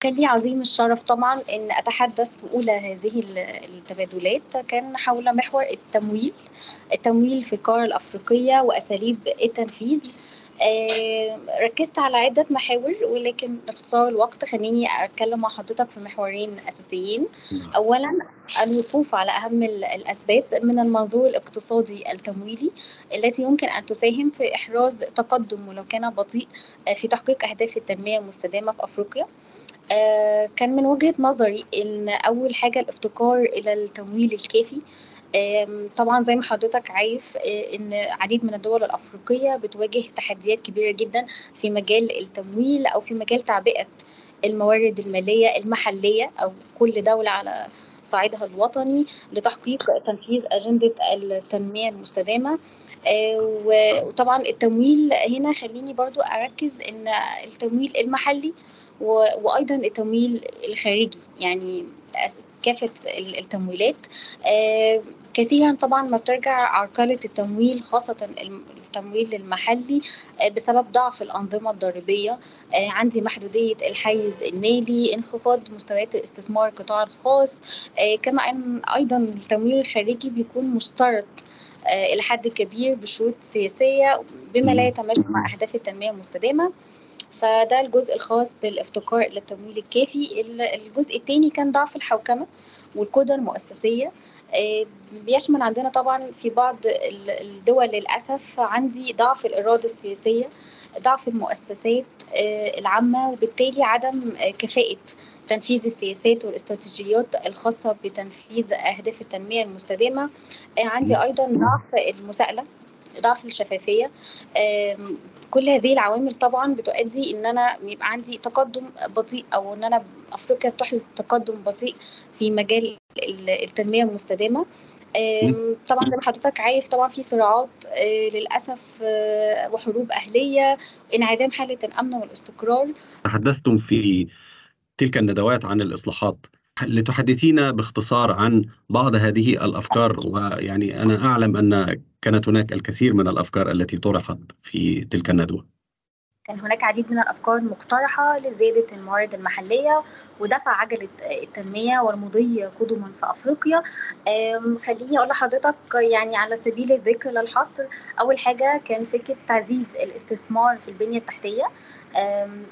كان لي عظيم الشرف طبعا إن أتحدث في أولى هذه التبادلات. كان حول محور التمويل التمويل في القارة الأفريقية وأساليب التنفيذ. آه، ركزت على عدة محاور ولكن لاختصار الوقت خليني أتكلم مع حضرتك في محورين أساسيين. نعم. أولا الوقوف على أهم الأسباب من المنظور الاقتصادي التمويلي التي يمكن أن تساهم في إحراز تقدم ولو كان بطيء آه، في تحقيق أهداف التنمية المستدامة في أفريقيا. كان من وجهة نظري إن أول حاجة الافتقار إلى التمويل الكافي. طبعا زي ما حضرتك عارف آه، إن عديد من الدول الأفريقية بتواجه تحديات كبيرة جدا في مجال التمويل أو في مجال تعبئة الموارد المالية المحلية أو كل دولة على صعيدها الوطني لتحقيق تنفيذ أجندة التنمية المستدامة. آه، وطبعا التمويل هنا خليني برضو أركز إن التمويل المحلي وأيضا التمويل الخارجي يعني كافة التمويلات. آه، كثيرا طبعا ما بترجع عرقلة التمويل خاصة التمويل المحلي آه، بسبب ضعف الأنظمة الضريبية. آه، عندي محدودية الحيز المالي انخفاض مستويات الاستثمار القطاع الخاص. كما أن أيضا التمويل الخارجي بيكون مشترط إلى حد كبير بشروط سياسية بما لا يتماشى مع أهداف التنمية المستدامة. فده الجزء الخاص بالافتقار إلى التمويل الكافي. الجزء الثاني كان ضعف الحوكمة والقدره المؤسسية. آه، بيشمل عندنا طبعا في بعض الدول للأسف عندي ضعف الإرادة السياسية ضعف المؤسسات آه، العامة وبالتالي عدم كفاءة تنفيذ السياسات والاستراتيجيات الخاصة بتنفيذ أهداف التنمية المستدامة. آه، عندي أيضا ضعف المساءلة. ضعف الشفافية. كل هذه العوامل طبعا بتؤدي إن أنا يبقى عندي تقدم بطيء أو إن أنا أفريقيا بتحدث تقدم بطيء في مجال التنمية المستدامة. طبعا زي ما حضرتك عارف طبعا في صراعات آه، للأسف آه، وحروب أهلية انعدام حالة الأمن والاستقرار. تحدثتم في تلك الندوات عن الإصلاحات. لتحدثينا باختصار عن بعض هذه الأفكار ويعني أنا أعلم أن كانت هناك الكثير من الأفكار التي طرحت في تلك الندوة. كان هناك عديد من الأفكار المقترحه لزيادة الموارد المحلية ودفع عجلة التنمية والمضي قدما في أفريقيا خليني أقول لحضرتك يعني على سبيل الذكر للحصر أول حاجة كان فكرة تعزيز الاستثمار في البنية التحتية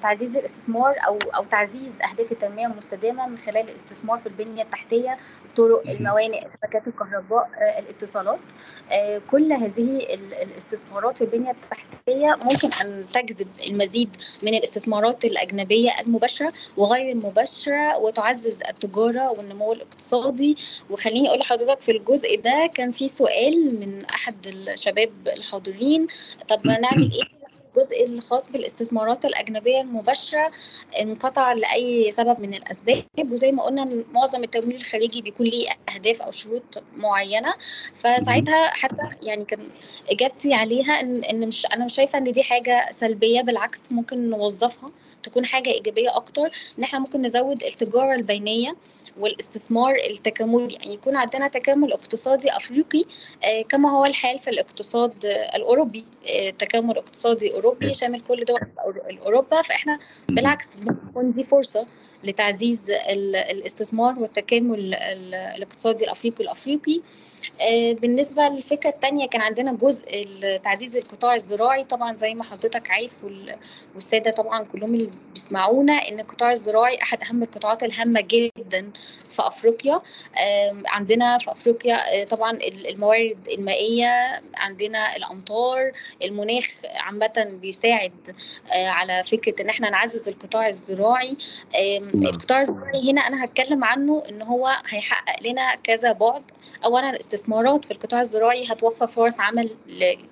تعزيز الاستثمار أو أو تعزيز أهداف التنمية المستدامة من خلال الاستثمار في البنية التحتية الطرق الموانئ شبكات الكهرباء آه، الاتصالات. آه، كل هذه الاستثمارات في البنية التحتية ممكن أن تجذب المزيد من الاستثمارات الأجنبية المباشرة وغير المباشرة وتعزز التجارة والنمو الاقتصادي. وخليني أقول لحضرتك في الجزء ده كان في سؤال من أحد الشباب الحاضرين. طب نعمل إيه الجزء الخاص بالاستثمارات الأجنبية المباشرة انقطع لأي سبب من الأسباب وزي ما قلنا معظم التمويل الخارجي بيكون ليه أهداف أو شروط معينة. فساعتها حتى يعني كان إجابتي عليها إن إن مش أنا مش شايفة إن دي حاجة سلبية بالعكس ممكن نوظفها تكون حاجة إيجابية أكتر. إن إحنا ممكن نزود التجارة البينية والاستثمار التكاملي يعني يكون عندنا تكامل اقتصادي أفريقي آه، كما هو الحال في الاقتصاد الأوروبي آه، تكامل اقتصادي أوروبي شامل كل دول اوروبا فإحنا بالعكس ممكن دي فرصة لتعزيز الاستثمار والتكامل الاقتصادي الأفريقي الافريقي آه، بالنسبة للفكرة الثانية كان عندنا جزء تعزيز القطاع الزراعي. طبعا زي ما حضرتك عارف والسادة طبعا كلهم اللي بيسمعونا إن القطاع الزراعي أحد أهم القطاعات الهامة جدا في أفريقيا. عندنا في أفريقيا آه، طبعا الموارد المائية عندنا الأمطار المناخ عامة بيساعد آه، على فكرة إن إحنا نعزز القطاع الزراعي. القطاع الزراعي هنا أنا هتكلم عنه إن هو هيحقق لنا كذا بعد. اولا الاستثمارات في القطاع الزراعي هتوفر فرص عمل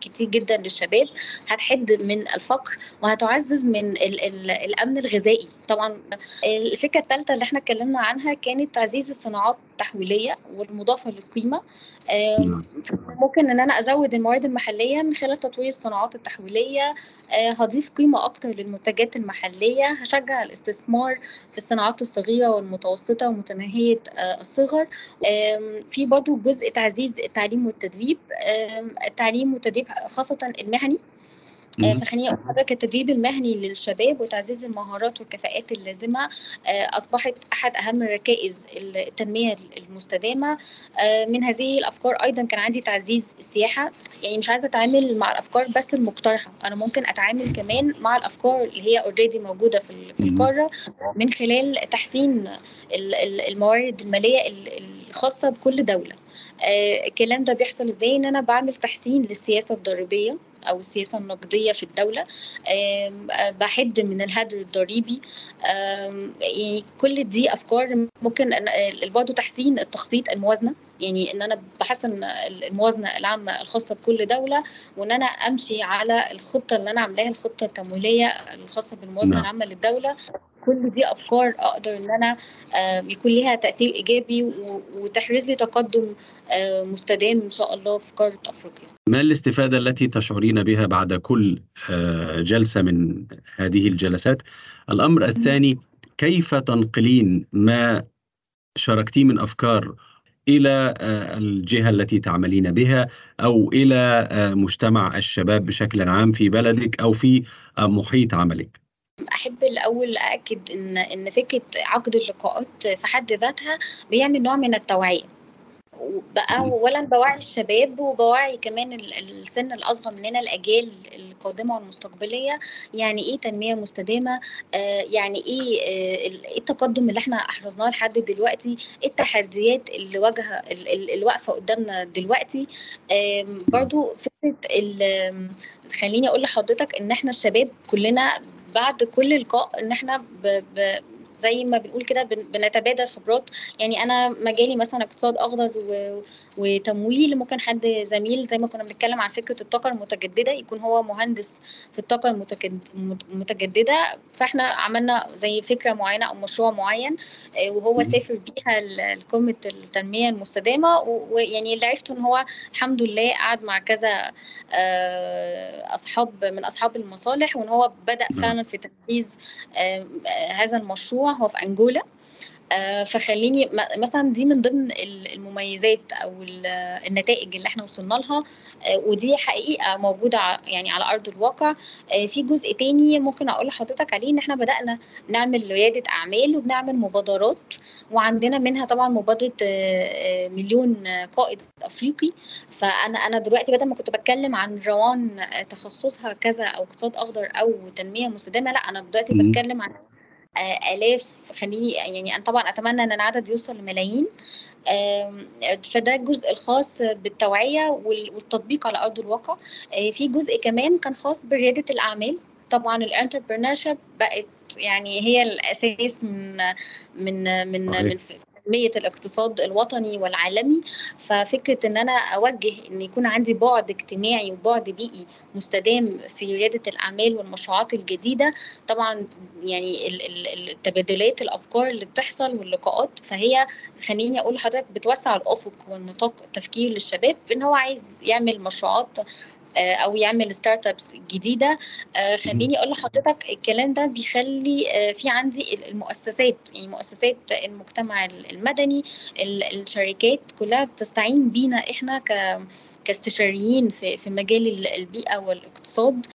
كتير جدا للشباب هتحد من الفقر وهتعزز من ال ال الأمن الغذائي. طبعا الفكرة الثالثه اللي إحنا اتكلمنا عنها كانت تعزيز الصناعات التحويلية والمضافه للقيمة. نعم. ممكن إن أنا أزود الموارد المحلية من خلال تطوير الصناعات التحويلية. آه، هضيف قيمة أكتر للمنتجات المحلية. هشجع الاستثمار في الصناعات الصغيرة والمتوسطة ومتناهية آه، الصغر. في برضه جزء تعزيز التعليم والتدريب. التعليم والتدريب خاصة المهني. فخليني أقول لحضرتك التدريب المهني للشباب وتعزيز المهارات والكفاءات اللازمة أصبحت أحد أهم ركائز التنمية المستدامة. من هذه الأفكار أيضا كان عندي تعزيز السياحة. يعني مش عايزة أتعامل مع الأفكار بس المقترحة أنا ممكن أتعامل كمان مع الأفكار اللي هي اوريدي موجودة في. القارة من خلال تحسين ال- ال- الموارد المالية ال- الخاصة بكل دولة. آه، الكلام ده بيحصل إزاي؟ إن أنا بعمل تحسين للسياسة الضريبيه أو السياسة النقديه في الدولة بحد من الهدر الضريبي. كل دي أفكار ممكن آه، برضه تحسين التخطيط الموازنة. يعني إن أنا بحسن الموازنة العامة الخاصة بكل دولة وإن أنا أمشي على الخطة اللي أنا عاملاها الخطة التمويلية الخاصة بالموازنة نعم. العامة للدولة كل دي أفكار أقدر إن أنا يكون ليها تأثير إيجابي وتحرز لي تقدم مستدام إن شاء الله في قارة أفريقيا ما الاستفادة التي تشعرين بها بعد كل آه، جلسة من هذه الجلسات؟ الأمر الثاني كيف تنقلين ما شاركتيه من أفكار إلى آه، الجهة التي تعملين بها أو إلى آه، مجتمع الشباب بشكل عام في بلدك أو في آه، محيط عملك؟ أحب الأول أأكد إن إن فكرة عقد اللقاءات في حد ذاتها بيعمل نوع من التوعية بقى. اولا بوعي الشباب وبوعي كمان ال- السن الأصغر مننا الأجيال القادمة والمستقبلية. يعني إيه تنمية مستدامة؟ آه يعني إيه آه إيه التقدم اللي إحنا أحرزناه لحد دلوقتي؟ إيه التحديات اللي واجهة ال- ال- اللي واقفة قدامنا دلوقتي؟ برضو فكرة خليني أقول لحضرتك إن إحنا الشباب كلنا بعد كل لقاء إن إحنا ب ب زي ما بنقول كده بن- بنتبادل خبرات يعني أنا مجالي مثلا اقتصاد أخضر. وتمويل ممكن حد زميل زي ما كنا بنتكلم عن فكرة الطاقة المتجددة يكون هو مهندس في الطاقة المتجد- المت- المتجدده فإحنا عملنا زي فكرة معينة أو مشروع معين آه، وهو. سافر بيها لقمة التنمية المستدامة ويعني اللي عرفته إن هو الحمد لله قعد مع كذا آه، أصحاب من أصحاب المصالح وإن هو بدأ. فعلا في تنفيذ آه، هذا المشروع هو في أنجولا. آه، فخليني مثلا دي من ضمن ال- المميزات أو ال- النتائج اللي إحنا وصلنا لها. آه، ودي حقيقة موجودة يعني على أرض الواقع. آه، في جزء تاني ممكن أقول لحضرتك عليه إن إحنا بدأنا نعمل رياده أعمال وبنعمل مبادرات. وعندنا منها طبعا مبادرة مليون قائد أفريقي. فأنا أنا دلوقتي بدل ما كنت بتكلم عن روان تخصصها كذا أو اقتصاد أخضر أو تنمية مستدامة لا أنا دلوقتي. بتكلم عن آلاف. خليني يعني أنا طبعا أتمنى إن العدد يوصل لملايين. فده الجزء الخاص بالتوعية وال- والتطبيق على أرض الواقع. آه، في جزء كمان كان خاص بريادة الأعمال. طبعا الانتربرنورشيب بقت يعني هي الأساس من من من. من تنمية الاقتصاد الوطني والعالمي ففكرة إن أنا أوجه إن يكون عندي بعد اجتماعي وبعد بيئي مستدام في ريادة الأعمال والمشروعات الجديدة طبعا يعني ال- ال- التبادلات الأفكار اللي بتحصل واللقاءات فهي خليني أقول لحضرتك بتوسع الأفق والنطاق التفكير للشباب إن هو عايز يعمل مشروعات أو يعمل ستارت ابس جديدة. آه، خليني أقول لحضرتك الكلام ده بيخلي آه، في عندي ال- المؤسسات يعني مؤسسات المجتمع المدني ال- الشركات كلها بتستعين بينا إحنا ك كاستشاريين في مجال ال- البيئة والاقتصاد.